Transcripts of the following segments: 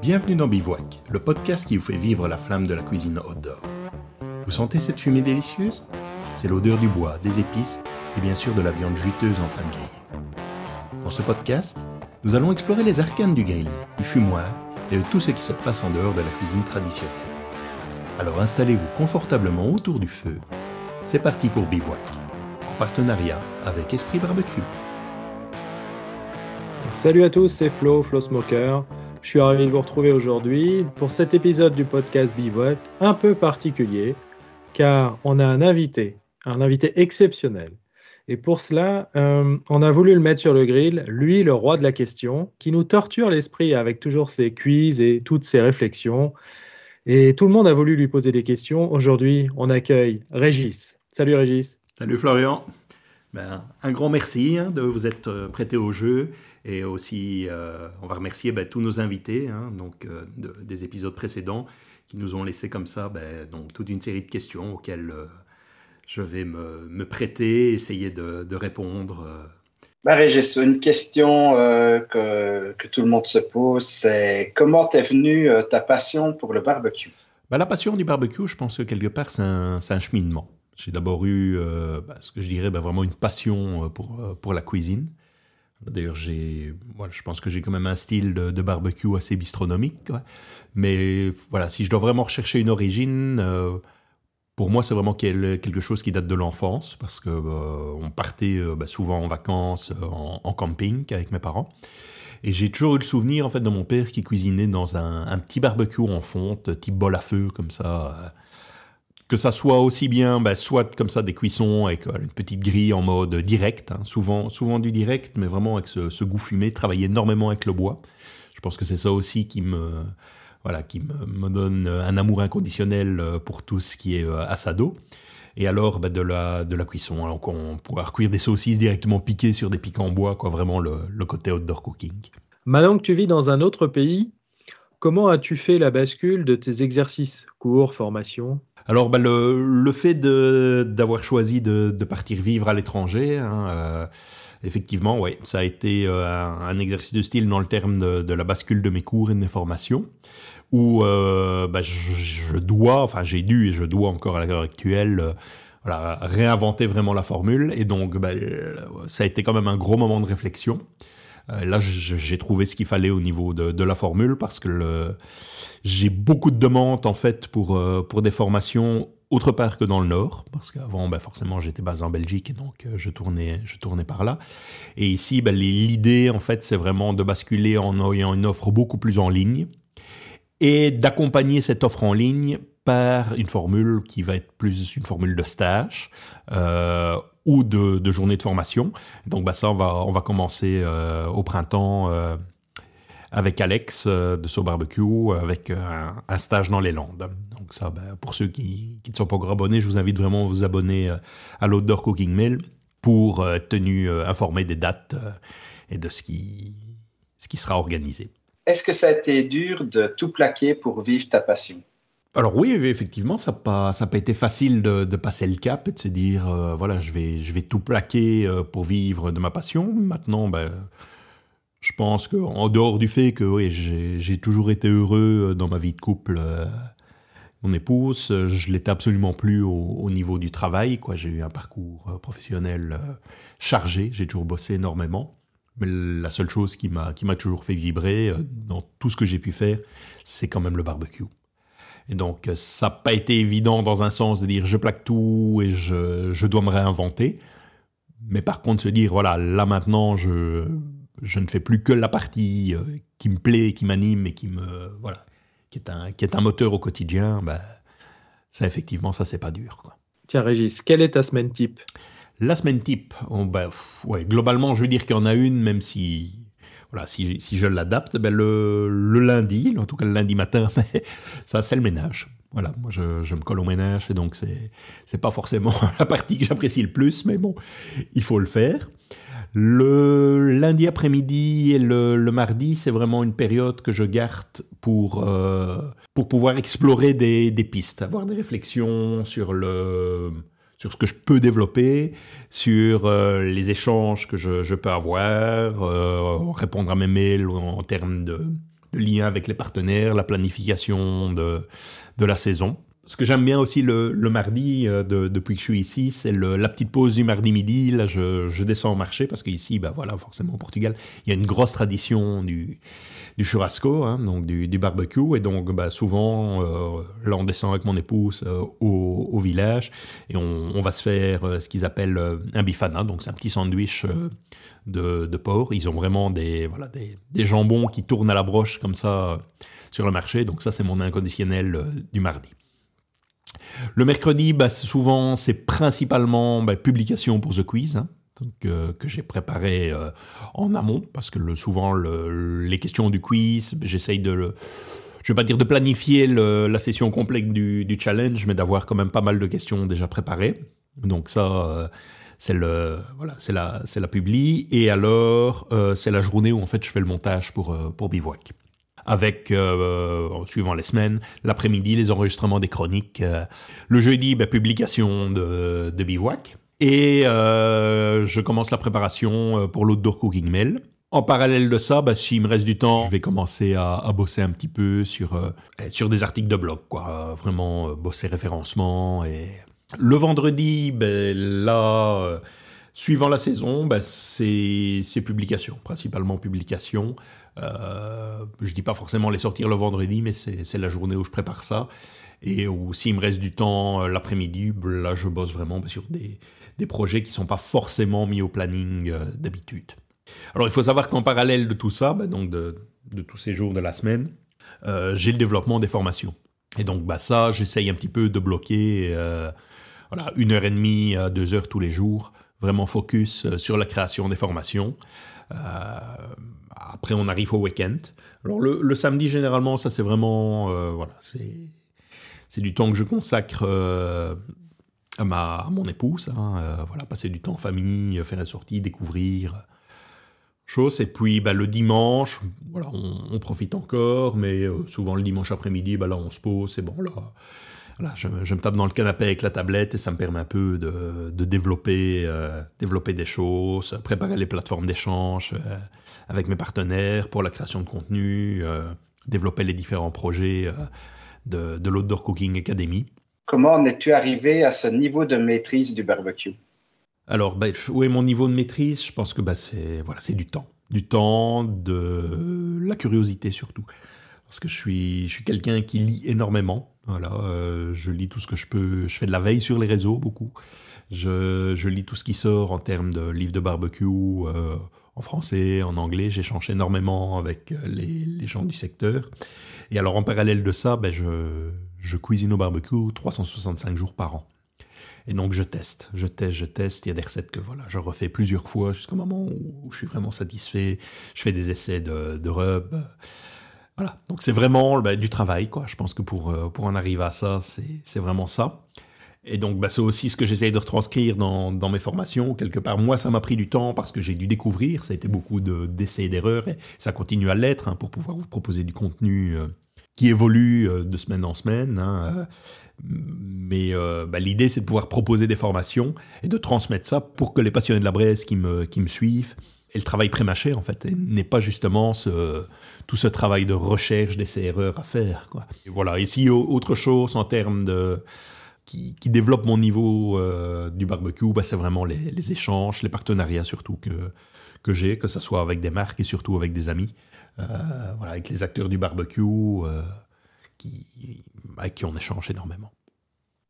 Bienvenue dans Bivouac, le podcast qui vous fait vivre la flamme de la cuisine outdoor. Vous sentez cette fumée délicieuse? C'est l'odeur du bois, des épices et bien sûr de la viande juteuse en train de griller. Dans ce podcast, nous allons explorer les arcanes du grill, du fumoir et de tout ce qui se passe en dehors de la cuisine traditionnelle. Alors installez-vous confortablement autour du feu. C'est parti pour Bivouac, en partenariat avec Esprit Barbecue. Salut à tous, c'est Flo, Flo Smoker. Je suis ravi de vous retrouver aujourd'hui pour cet épisode du podcast Bivouac un peu particulier car on a un invité, un invité exceptionnel. Et pour cela, euh, on a voulu le mettre sur le grill, lui, le roi de la question, qui nous torture l'esprit avec toujours ses quiz et toutes ses réflexions. Et tout le monde a voulu lui poser des questions. Aujourd'hui, on accueille Régis. Salut Régis. Salut Florian. Ben, un grand merci hein, de vous être euh, prêté au jeu et aussi euh, on va remercier ben, tous nos invités hein, donc, des épisodes précédents qui nous ont laissé comme ça ben, donc, toute une série de questions auxquelles je vais me, prêter, essayer de, répondre. Bah, Régis, une question euh, que, tout le monde se pose, c'est comment est venue euh, ta passion pour le barbecue? Bah, La passion du barbecue, je pense que quelque part, c'est un, cheminement. J'ai d'abord eu euh, bah, ce que je dirais vraiment une passion pour, pour la cuisine. D'ailleurs, j'ai, je pense que j'ai quand même un style de, barbecue assez bistronomique. Mais voilà, si je dois vraiment rechercher une origine, pour moi, c'est vraiment quelque chose qui date de l'enfance, parce que euh, on partait euh, bah, souvent en vacances, euh, en, camping avec mes parents. Et j'ai toujours eu le souvenir en fait de mon père qui cuisinait dans un, petit barbecue en fonte, type bol à feu comme ça. Que ça soit aussi bien, bah, soit comme ça des cuissons avec une petite grille en mode direct, hein, souvent, souvent du direct, mais vraiment avec ce, goût fumé, travailler énormément avec le bois. Je pense que c'est ça aussi qui me, voilà, qui me, donne un amour inconditionnel euh, pour tout ce qui est euh, assado. Et alors, bah, de, la, de la cuisson. Alors, on pourra cuire des saucisses directement piquées sur des pics en bois, quoi, vraiment le, le côté outdoor cooking. Maintenant que tu vis dans un autre pays, comment as-tu fait la bascule de tes exercices, cours, formation alors, bah, le, fait d'avoir choisi de, partir vivre à l'étranger, hein, euh, effectivement, ouais, ça a été un, un, exercice de style dans le terme de, la bascule de mes cours et de mes formations où euh, bah, je, dois, enfin j'ai dû et je dois encore à l'heure actuelle euh, voilà, réinventer vraiment la formule. Et donc bah, euh, ça a été quand même un gros moment de réflexion. Là, j'ai trouvé ce qu'il fallait au niveau de, la formule parce que j'ai beaucoup de demandes en fait pour, pour des formations autre part que dans le Nord, parce qu'avant, bah, forcément, j'étais basé en Belgique et donc je, tournais, je tournais par là. Et ici, bah, l'idée, en fait, c'est vraiment de basculer en ayant une offre beaucoup plus en ligne et d'accompagner cette offre en ligne par une formule qui va être plus une formule de stage euh, ou de, de, journée de formation. Donc bah, ça, on va, commencer euh, au printemps euh, avec Alex de So Barbecue, avec un, stage dans les Landes. Donc ça, bah, pour ceux qui, ne sont pas encore abonnés, je vous invite vraiment à vous abonner à l'Outdoor Cooking Mail pour être tenu informé des dates et de ce qui, ce qui sera organisé. Est-ce que ça a été dur de tout plaquer pour vivre ta passion? Alors oui, effectivement, ça n'a pas, pas été facile de, passer le cap et de se dire, euh, voilà, je vais, je vais tout plaquer euh, pour vivre de ma passion. Maintenant, ben, je pense qu'en dehors du fait que oui, j'ai toujours été heureux euh, dans ma vie de couple, mon épouse, je l'étais absolument plus au, niveau du travail. J'ai eu un parcours professionnel chargé, j'ai toujours bossé énormément. Mais la seule chose qui m'a toujours fait vibrer dans tout ce que j'ai pu faire, c'est quand même le barbecue. Et donc euh, ça n'a pas été évident dans un sens de dire je plaque tout et je, je dois me réinventer. Mais par contre se dire voilà là maintenant je je ne fais plus que la partie euh, qui me plaît, qui m'anime et qui me voilà qui est un qui est un moteur au quotidien, bah, ça effectivement ça c'est pas dur quoi. Tiens Régis, quelle est ta semaine type? La semaine type, ben, ouais, globalement, je veux dire qu'il y en a une, même si, voilà, si, si je l'adapte, ben le, le, lundi, en tout cas le lundi matin, ça c'est le ménage. Voilà, moi je, me colle au ménage et donc c'est c'est pas forcément la partie que j'apprécie le plus, mais bon, il faut le faire. Le lundi après-midi et le, mardi, c'est vraiment une période que je garde pour, euh, pour pouvoir explorer des pistes, avoir des réflexions sur le sur ce que je peux développer, sur euh, les échanges que je, peux avoir, euh, répondre à mes mails en, termes de, de lien avec les partenaires, la planification de, de la saison. Ce que j'aime bien aussi le, mardi, euh, depuis que je suis ici, c'est la petite pause du mardi midi. Là, je, descends au marché parce qu'ici, bah voilà, forcément au Portugal, il y a une grosse tradition du, churrasco, hein, donc du, barbecue. Et donc, bah, souvent, euh, là, on descend avec mon épouse euh, au, village et on, va se faire ce qu'ils appellent un bifana. Donc, c'est un petit sandwich de, porc. Ils ont vraiment des, voilà, des, jambons qui tournent à la broche comme ça sur le marché. Donc, ça, c'est mon inconditionnel du mardi. Le mercredi, bah, souvent, c'est principalement bah, publication pour The Quiz. Hein, euh, que j'ai préparé euh, en amont, parce que souvent les questions du quiz, j'essaye de le, je vais pas dire de planifier la session complète du, challenge, mais d'avoir quand même pas mal de questions déjà préparées. Donc ça, euh, c'est voilà, c'est la, c'est la publi. Et alors, c'est la journée où en fait je fais le montage pour pour Bivouac avec, euh, suivant les semaines, l'après-midi, les enregistrements des chroniques. Euh, le jeudi, bah, publication de, de, Bivouac. Et euh, je commence la préparation pour l'outdoor cooking mail. En parallèle de ça, bah, s'il me reste du temps, je vais commencer à, bosser un petit peu sur, sur des articles de blog, quoi. vraiment bosser référencement. Et... Le vendredi, ben, là, suivant la saison, ben, c'est publication, principalement publication. Euh, je dis pas forcément les sortir le vendredi, mais c'est la journée où je prépare ça. Et s'il me reste du temps euh, l'après-midi, là je bosse vraiment sur des, projets qui sont pas forcément mis au planning euh, d'habitude. Alors il faut savoir qu'en parallèle de tout ça, bah, donc de, de, tous ces jours de la semaine, euh, j'ai le développement des formations. Et donc bah, ça, j'essaye un petit peu de bloquer voilà, une heure et demie à deux heures tous les jours, vraiment focus sur la création des formations. Après, on arrive au week-end. Alors, le, samedi, généralement, ça, c'est vraiment. Euh, voilà, c'est, du temps que je consacre euh, à, ma, mon épouse. Hein, euh, voilà, passer du temps en famille, faire la sortie, découvrir choses. Et puis, bah, le dimanche, voilà, on, profite encore, mais souvent le dimanche après-midi, bah, là, on se pose, c'est bon, là. Voilà, je, me tape dans le canapé avec la tablette et ça me permet un peu de, de développer, développer des choses, préparer les plateformes d'échange, avec mes partenaires pour la création de contenu, euh, développer les différents projets euh, de, de l'Outdoor Cooking Academy. Comment en es-tu arrivé à ce niveau de maîtrise du barbecue? Alors, bah, oui, mon niveau de maîtrise, je pense que bah, c'est voilà, du temps. Du temps, de la curiosité surtout. Parce que je suis, je suis quelqu'un qui lit énormément. Voilà, euh, je lis tout ce que je peux. Je fais de la veille sur les réseaux beaucoup. Je, je lis tout ce qui sort en termes de livres de barbecue, en français, en anglais. J'échange énormément avec euh, les, gens du secteur. Et alors, en parallèle de ça, ben, je, cuisine au barbecue 365 jours par an. Et donc, je teste, je teste, je teste. Il y a des recettes que voilà, je refais plusieurs fois jusqu'au moment où, je suis vraiment satisfait. Je fais des essais de, rub. Voilà. Donc, c'est vraiment ben, du travail, quoi. Je pense que pour, euh, pour en arriver à ça, c'est vraiment ça. Et donc, bah, c'est aussi ce que j'essaye de retranscrire dans, mes formations. Quelque part, moi, ça m'a pris du temps parce que j'ai dû découvrir. Ça a été beaucoup d'essais et d'erreurs. Et ça continue à l'être hein, pour pouvoir vous proposer du contenu euh, qui évolue euh, de semaine en semaine. Hein, euh. mais bah, l'idée, c'est de pouvoir proposer des formations et de transmettre ça pour que les passionnés de la braise qui me, suivent et le travail prémâché, en fait, n'est pas justement tout ce travail de recherche d'essais-erreurs à faire. Quoi. Et voilà, ici, autre chose en termes de qui, développe mon niveau euh, du barbecue, bah, c'est vraiment les, échanges, les partenariats surtout que, que j'ai, que ce soit avec des marques et surtout avec des amis, euh, voilà, avec les acteurs du barbecue euh, qui, avec qui on échange énormément.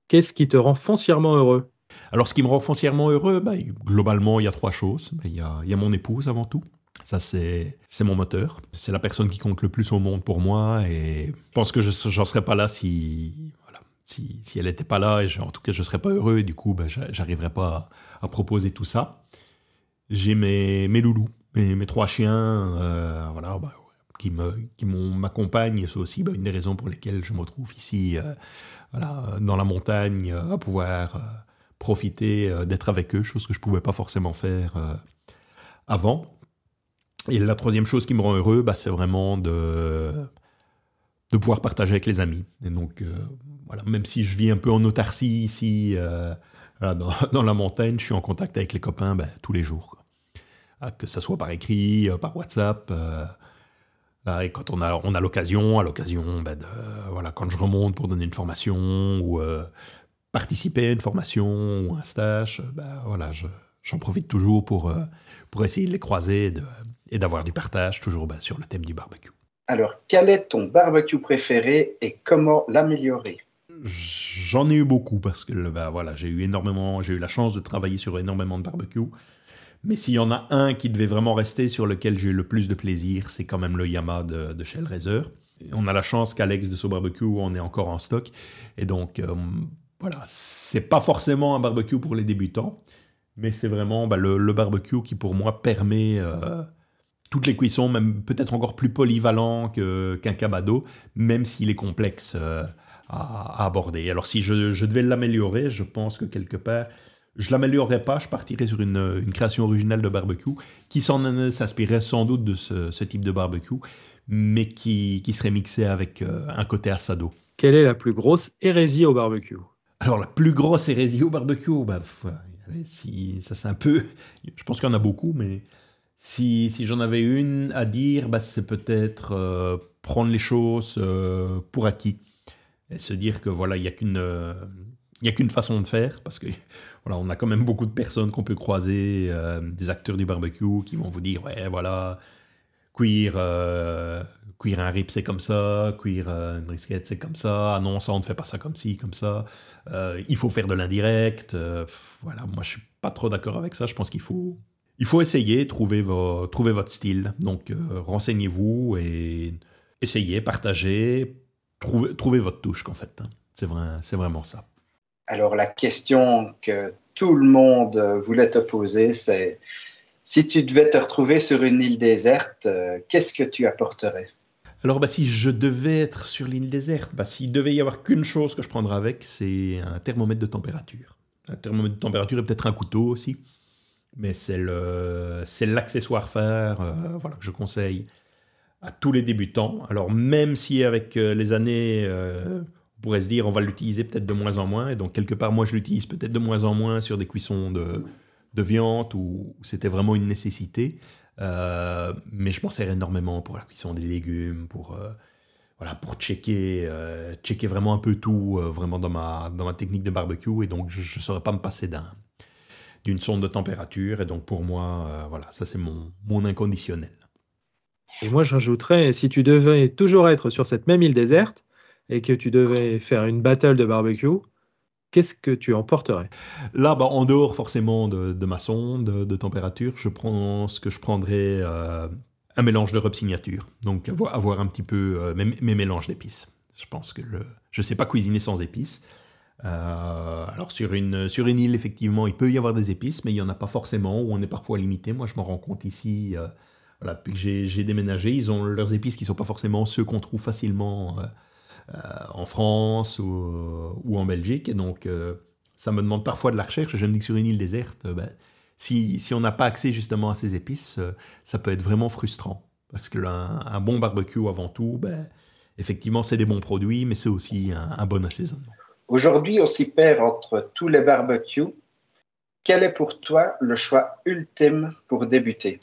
Qu'est-ce qui te rend foncièrement heureux? Alors, ce qui me rend foncièrement heureux, bah, globalement, il y a trois choses. Il y, a, il y a mon épouse avant tout. Ça, c'est mon moteur. C'est la personne qui compte le plus au monde pour moi. Et je pense que je n'en serais pas là si, si, elle n'était pas là, et en tout cas je ne serais pas heureux, et du coup ben, j'arriverais pas à, proposer tout ça. J'ai mes, mes loulous, mes, mes trois chiens, euh, voilà, bah, qui m'accompagnent, c'est aussi bah, une des raisons pour lesquelles je me retrouve ici, euh, voilà, dans la montagne, euh, à pouvoir profiter d'être avec eux, chose que je ne pouvais pas forcément faire avant. Et la troisième chose qui me rend heureux, bah, c'est vraiment de, de pouvoir partager avec les amis. Et donc, même si je vis un peu en autarcie ici, euh, dans, la montagne, je suis en contact avec les copains ben, tous les jours. Ah, que ce soit par écrit, par WhatsApp. et quand on a, on a l'occasion, à l'occasion, ben, voilà, quand je remonte pour donner une formation ou participer à une formation ou un stage, ben, voilà, j'en profite toujours pour, essayer de les croiser et d'avoir du partage, toujours sur le thème du barbecue. Alors, quel est ton barbecue préféré et comment l'améliorer? J'en ai eu beaucoup parce que ben, voilà, j'ai eu énormément, j'ai eu la chance de travailler sur énormément de barbecue. Mais s'il y en a un qui devait vraiment rester sur lequel j'ai eu le plus de plaisir, c'est quand même le Yamaha de, de Shell Razer. On a la chance qu'Alex de So Barbecue, on est encore en stock. Et donc, euh, voilà, c'est pas forcément un barbecue pour les débutants, mais c'est vraiment bah, le, barbecue qui, pour moi, permet euh, toutes les cuissons, même peut-être encore plus polyvalent qu'un cabado, même s'il est complexe euh, à, aborder. Alors, si je, devais l'améliorer, je pense que quelque part, je l'améliorerais pas, je partirais sur une, création originale de barbecue qui s'inspirerait sans doute de ce, type de barbecue, mais qui, serait mixé avec euh, un côté assado. Quelle est la plus grosse hérésie au barbecue? Alors, la plus grosse hérésie au barbecue, bah, si, ça c'est un peu. Je pense qu'il y en a beaucoup, mais si, si j'en avais une à dire, bah, c'est peut-être euh, prendre les choses euh, pour acquis et se dire que voilà, il n'y a qu'une euh, qu'une façon de faire parce que voilà, on a quand même beaucoup de personnes qu'on peut croiser, des acteurs du barbecue qui vont vous dire ouais voilà, cuire cuire un rib c'est comme ça, cuire une brisket c'est comme ça, ah non ça on ne fait pas ça comme ci comme ça, il faut faire de l'indirect, voilà, moi je suis pas trop d'accord avec ça, je pense qu'il faut il faut essayer, trouver, trouver votre style. Donc, euh, renseignez-vous et essayez, partagez, trouvez, trouvez votre touche, en fait. Hein. C'est vrai, c'est vraiment ça. Alors, la question que tout le monde voulait te poser, c'est si tu devais te retrouver sur une île déserte, euh, qu'est-ce que tu apporterais? Alors, bah, si je devais être sur l'île déserte, bah, s'il devait y avoir qu'une chose que je prendrais avec, c'est un thermomètre de température. Un thermomètre de température et peut-être un couteau aussi mais c'est l'accessoire phare euh, voilà, que je conseille à tous les débutants. Alors même si avec euh, les années, euh, on pourrait se dire on va l'utiliser peut-être de moins en moins, et donc quelque part moi je l'utilise peut-être de moins en moins sur des cuissons de, de viande où c'était vraiment une nécessité, mais je m'en sers énormément pour la cuisson des légumes, pour voilà, pour checker, checker vraiment un peu tout, vraiment dans ma, dans ma technique de barbecue, et donc je ne saurais pas me passer d'un d'une sonde de température. Et donc pour moi, euh, voilà, ça c'est mon, mon inconditionnel. Et moi, j'ajouterais, si tu devais toujours être sur cette même île déserte et que tu devais faire une battle de barbecue, qu'est-ce que tu emporterais? Là, bah, en dehors forcément de, ma sonde de, température, je prends ce que je prendrais euh, un mélange de signature. Donc avoir, un petit peu euh, mes, mélanges d'épices. Je pense que je ne sais pas cuisiner sans épices. Euh, alors sur une, sur une île, effectivement, il peut y avoir des épices, mais il n'y en a pas forcément, ou on est parfois limité. Moi, je me rends compte ici, voilà, depuis que j'ai déménagé, ils ont leurs épices qui ne sont pas forcément ceux qu'on trouve facilement euh, en France ou, ou, en Belgique. Et donc, ça me demande parfois de la recherche. Je me dis que sur une île déserte, ben, si, si, on n'a pas accès justement à ces épices, ça peut être vraiment frustrant. Parce que un, bon barbecue, avant tout, ben, effectivement, c'est des bons produits, mais c'est aussi un, un bon assaisonnement. Aujourd'hui, on s'y perd entre tous les barbecues. Quel est pour toi le choix ultime pour débuter?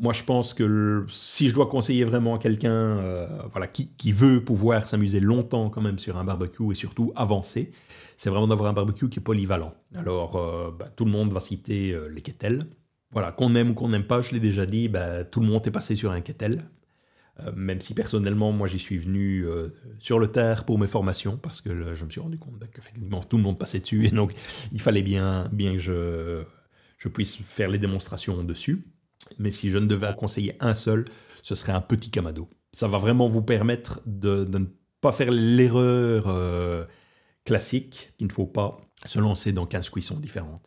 Moi, je pense que si je dois conseiller vraiment à quelqu'un euh, voilà, qui, veut pouvoir s'amuser longtemps quand même sur un barbecue et surtout avancer, c'est vraiment d'avoir un barbecue qui est polyvalent. Alors, euh, bah, tout le monde va citer euh, les kettles. Voilà, qu'on aime ou qu'on n'aime pas, je l'ai déjà dit, bah, tout le monde est passé sur un kettle. Euh, même si personnellement, moi, j'y suis venu sur le terre pour mes formations, parce que je me suis rendu compte qu'effectivement, tout le monde passait dessus, et donc il fallait bien, bien que je, je puisse faire les démonstrations dessus. Mais si je ne devais conseiller un seul, ce serait un petit Kamado. Ça va vraiment vous permettre de, ne pas faire l'erreur euh, classique, qu'il ne faut pas se lancer dans 15 cuissons différentes.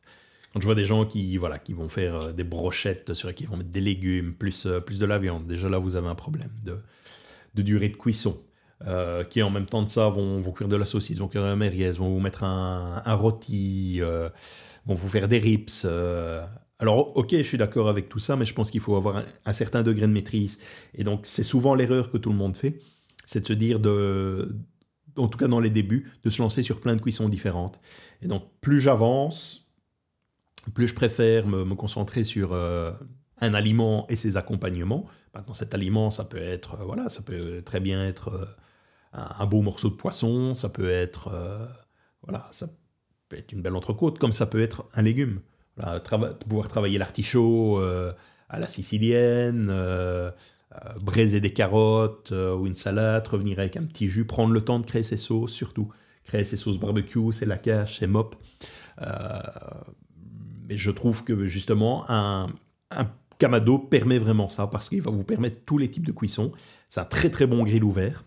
Quand je vois des gens qui, voilà, qui vont faire euh, des brochettes sur ils vont mettre des légumes, plus, euh, plus de la viande, déjà là, vous avez un problème de, de durée de cuisson. Qui en même temps de ça vont, vont cuire de la saucisse, vont cuire de la vont vous mettre un rôti, vont vous faire des rips. Alors, ok, je suis d'accord avec tout ça, mais je pense qu'il faut avoir un, certain degré de maîtrise. Et donc, c'est souvent l'erreur que tout le monde fait, c'est de se dire en tout cas dans les débuts, de se lancer sur plein de cuissons différentes. Et donc, plus j'avance, plus je préfère me, concentrer sur euh, un aliment et ses accompagnements. Maintenant, cet aliment, ça peut être, euh, voilà, ça peut très bien être euh, un, beau morceau de poisson, ça peut être, voilà, ça peut être une belle entrecôte, comme ça peut être un légume. Pouvoir travailler l'artichaut à la sicilienne, braiser des carottes ou une salade, revenir avec un petit jus, prendre le temps de créer ses sauces surtout. Créer ses sauces barbecue, ses lacages, ses mop. mais je trouve que justement, un, un Kamado permet vraiment ça parce qu'il va vous permettre tous les types de cuisson. C'est un très très bon grill ouvert,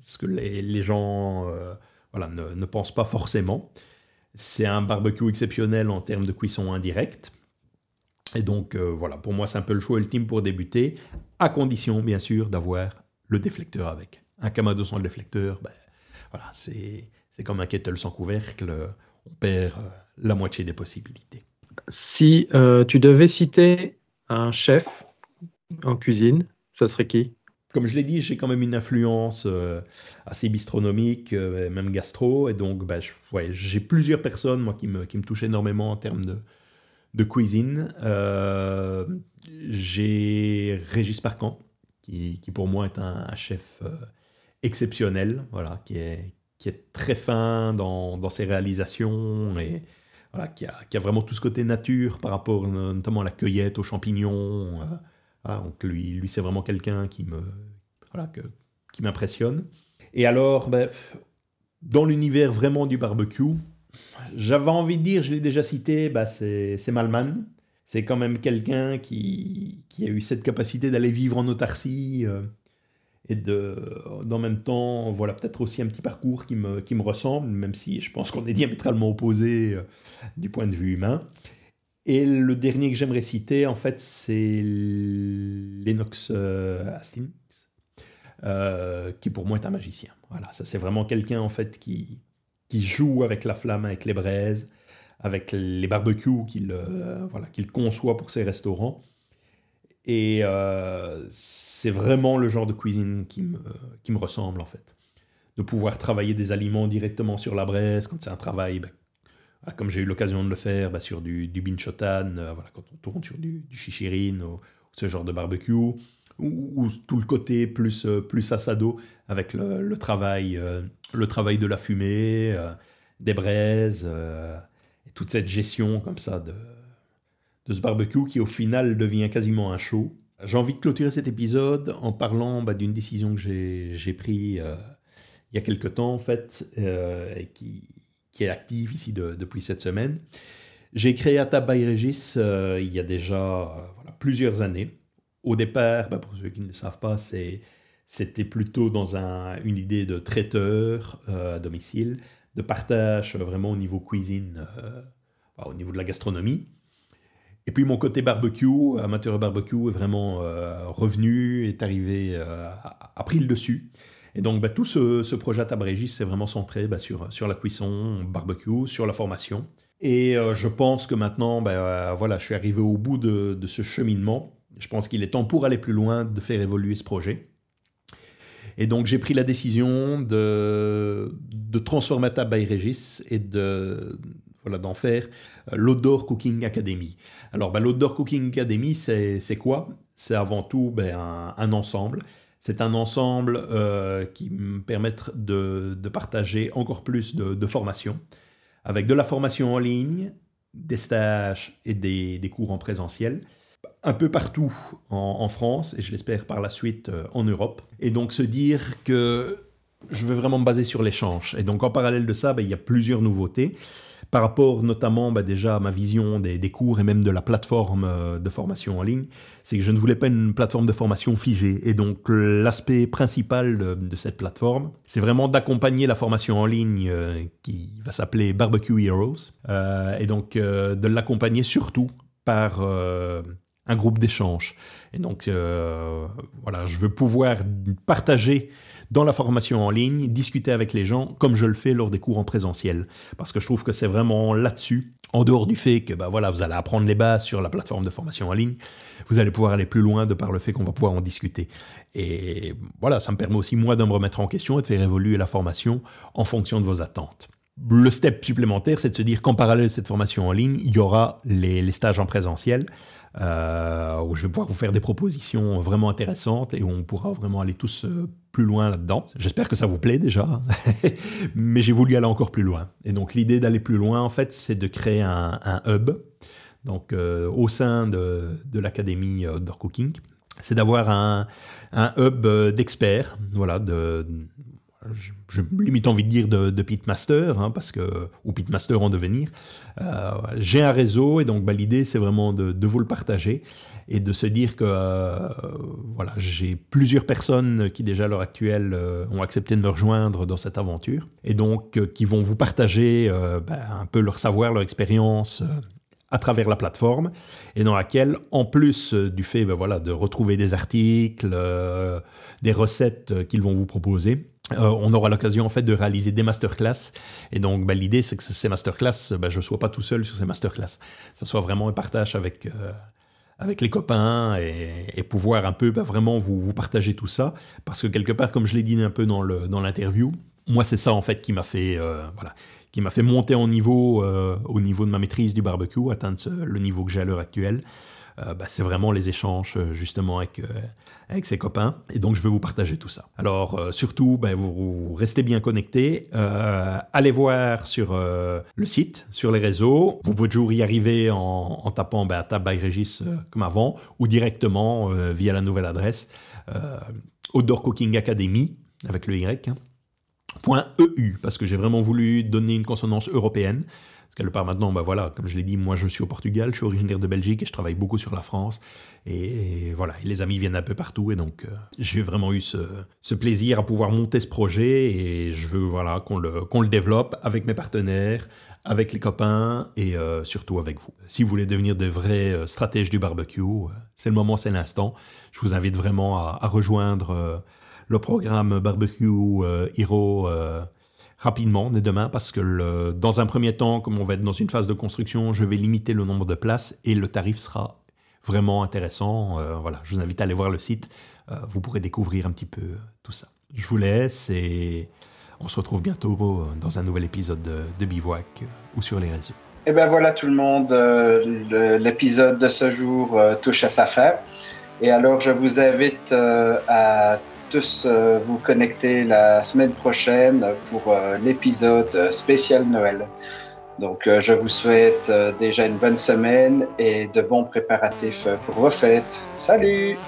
ce que les, gens euh, voilà, ne, pensent pas forcément. C'est un barbecue exceptionnel en termes de cuisson indirecte. Et donc euh, voilà, pour moi c'est un peu le choix ultime pour débuter, à condition bien sûr d'avoir le déflecteur avec. Un Kamado sans le déflecteur, ben, c'est comme un kettle sans couvercle, on perd euh, la moitié des possibilités. Si tu devais citer un chef en cuisine, ça serait qui? Comme je l'ai dit, j'ai quand même une influence euh, assez bistronomique, euh, même gastro, et donc bah, j'ai plusieurs personnes moi, qui, me, qui me touchent énormément en termes de, de cuisine. Euh, j'ai Régis Parcan, qui, qui, pour moi est un, chef exceptionnel, voilà, qui est, qui est très fin dans, dans ses réalisations et qui, a, vraiment tout ce côté nature par rapport notamment à la cueillette, aux champignons. Euh, donc lui, lui c'est vraiment quelqu'un qui me qui m'impressionne. Et alors, ben, dans l'univers vraiment du barbecue, j'avais envie de dire, je l'ai déjà cité, ben, c'est Malman. C'est quand même quelqu'un qui, qui, a eu cette capacité d'aller vivre en autarcie. Euh, et de, en même temps, voilà, peut-être aussi un petit parcours qui me, qui me ressemble, même si je pense qu'on est diamétralement opposés euh, du point de vue humain. Et le dernier que j'aimerais citer, en fait, c'est Lennox euh, Hastings, euh, qui pour moi est un magicien. Voilà, ça c'est vraiment quelqu'un en fait qui, qui joue avec la flamme, avec les braises, avec les barbecues qu'il voilà, qu'il conçoit pour ses restaurants. Et euh, c'est vraiment le genre de cuisine qui me, qui me ressemble en fait. De pouvoir travailler des aliments directement sur la braise, quand c'est un travail, ben, comme j'ai eu l'occasion de le faire, ben, sur du, du binchotan, euh, voilà, quand on tourne sur du, du ou, ce genre de barbecue, ou, tout le côté plus, euh, plus asado avec le, travail, le travail de la fumée, des braises, et toute cette gestion comme ça de, ce barbecue qui au final devient quasiment un show. J'ai envie de clôturer cet épisode en parlant bah, d'une décision que j'ai prise euh, il y a quelque temps en fait, euh, et qui, qui, est active ici depuis cette semaine. J'ai créé Atab by Regis euh, il y a déjà plusieurs années. Au départ, bah, pour ceux qui ne le savent pas, c'était plutôt dans un, une idée de traiteur à domicile, de partage vraiment au niveau cuisine, au niveau de la gastronomie. Et puis mon côté barbecue, amateur barbecue, est vraiment euh, revenu, est arrivé, euh, a, pris le dessus. Et donc bah, tout ce, projet Tabrégis c'est vraiment centré bah, sur, la cuisson, barbecue, sur la formation. Et euh, je pense que maintenant, bah, voilà, je suis arrivé au bout de, ce cheminement. Je pense qu'il est temps pour aller plus loin de faire évoluer ce projet. Et donc j'ai pris la décision de, transformer Tab by Régis et de, voilà, d'en faire euh, l'Odor Cooking Academy. Alors, ben, l'Odor Cooking Academy, c'est quoi? C'est avant tout un, ensemble. C'est un ensemble euh, qui me permet de, partager encore plus de, de formations, avec de la formation en ligne, des stages et des, cours en présentiel, un peu partout en, en France, et je l'espère par la suite euh, en Europe. Et donc se dire que je veux vraiment me baser sur l'échange. Et donc en parallèle de ça, ben, il y a plusieurs nouveautés par rapport notamment bah, déjà à ma vision des, cours et même de la plateforme euh, de formation en ligne, c'est que je ne voulais pas une plateforme de formation figée. Et donc l'aspect principal de, cette plateforme, c'est vraiment d'accompagner la formation en ligne euh, qui va s'appeler Barbecue Heroes, euh, et donc de l'accompagner surtout par un groupe d'échange. Et donc, euh, voilà, je veux pouvoir partager dans la formation en ligne, discuter avec les gens comme je le fais lors des cours en présentiel. Parce que je trouve que c'est vraiment là-dessus, en dehors du fait que bah, voilà, vous allez apprendre les bases sur la plateforme de formation en ligne, vous allez pouvoir aller plus loin de par le fait qu'on va pouvoir en discuter. Et voilà, ça me permet aussi moi de me remettre en question et de faire évoluer la formation en fonction de vos attentes. Le step supplémentaire, c'est de se dire qu'en parallèle de cette formation en ligne, il y aura les, stages en présentiel, euh, où je vais pouvoir vous faire des propositions vraiment intéressantes et où on pourra vraiment aller tous euh, plus loin là-dedans. J'espère que ça vous plaît déjà, mais j'ai voulu aller encore plus loin. Et donc l'idée d'aller plus loin, en fait, c'est de créer un, hub, donc euh, au sein de, de l'académie Outdoor Cooking, c'est d'avoir un, un, hub d'experts, voilà, de, je limite envie de dire de, pitmaster, hein, parce que, ou pitmaster en devenir. Euh, j'ai un réseau et donc bah, l'idée c'est vraiment de, vous le partager et de se dire que euh, voilà, j'ai plusieurs personnes qui déjà à l'heure actuelle euh, ont accepté de me rejoindre dans cette aventure et donc qui vont vous partager bah, un peu leur savoir, leur expérience à travers la plateforme et dans laquelle, en plus du fait ben voilà, de retrouver des articles, des recettes qu'ils vont vous proposer, euh, on aura l'occasion en fait de réaliser des masterclass. Et donc, bah, l'idée, c'est que ces masterclass, bah, je ne sois pas tout seul sur ces masterclass. Ça soit vraiment un partage avec, euh, avec les copains et, pouvoir un peu bah, vraiment vous, vous, partager tout ça. Parce que quelque part, comme je l'ai dit un peu dans l'interview, dans moi, c'est ça en fait qui m'a fait, euh, voilà, qui m'a fait monter en niveau, au niveau de ma maîtrise du barbecue, atteindre le niveau que j'ai à l'heure actuelle. C'est vraiment les échanges justement avec avec ses copains. Et donc, je vais vous partager tout ça. Alors, euh, surtout, ben, vous, restez bien connectés. Euh, allez voir sur euh, le site, sur les réseaux. Vous pouvez toujours y arriver en, tapant ben, Tab by Régis comme avant ou directement via la nouvelle adresse Outdoor Cooking Academy avec le Y. Hein, .eu parce que j'ai vraiment voulu donner une consonance européenne quelque part maintenant, bah voilà, comme je l'ai dit, moi je suis au Portugal, je suis originaire de Belgique et je travaille beaucoup sur la France. Et, voilà, les amis viennent un peu partout et donc euh, j'ai vraiment eu ce, plaisir à pouvoir monter ce projet et je veux voilà, qu'on le, le développe avec mes partenaires, avec les copains et euh, surtout avec vous. Si vous voulez devenir de vrais euh, stratèges du barbecue, c'est le moment, c'est l'instant. Je vous invite vraiment à, à rejoindre le programme Barbecue Hero rapidement dès demain parce que dans un premier temps, comme on va être dans une phase de construction, je vais limiter le nombre de places et le tarif sera vraiment intéressant. Euh, voilà, je vous invite à aller voir le site. Euh, vous pourrez découvrir un petit peu tout ça. Je vous laisse et on se retrouve bientôt dans un nouvel épisode de, Bivouac ou sur les réseaux. Et ben voilà tout le monde, euh, l'épisode de ce jour touche à sa fin. Et alors je vous invite à tous euh, vous connecter la semaine prochaine pour euh, l'épisode spécial Noël. Donc euh, je vous souhaite déjà une bonne semaine et de bons préparatifs pour vos fêtes. Salut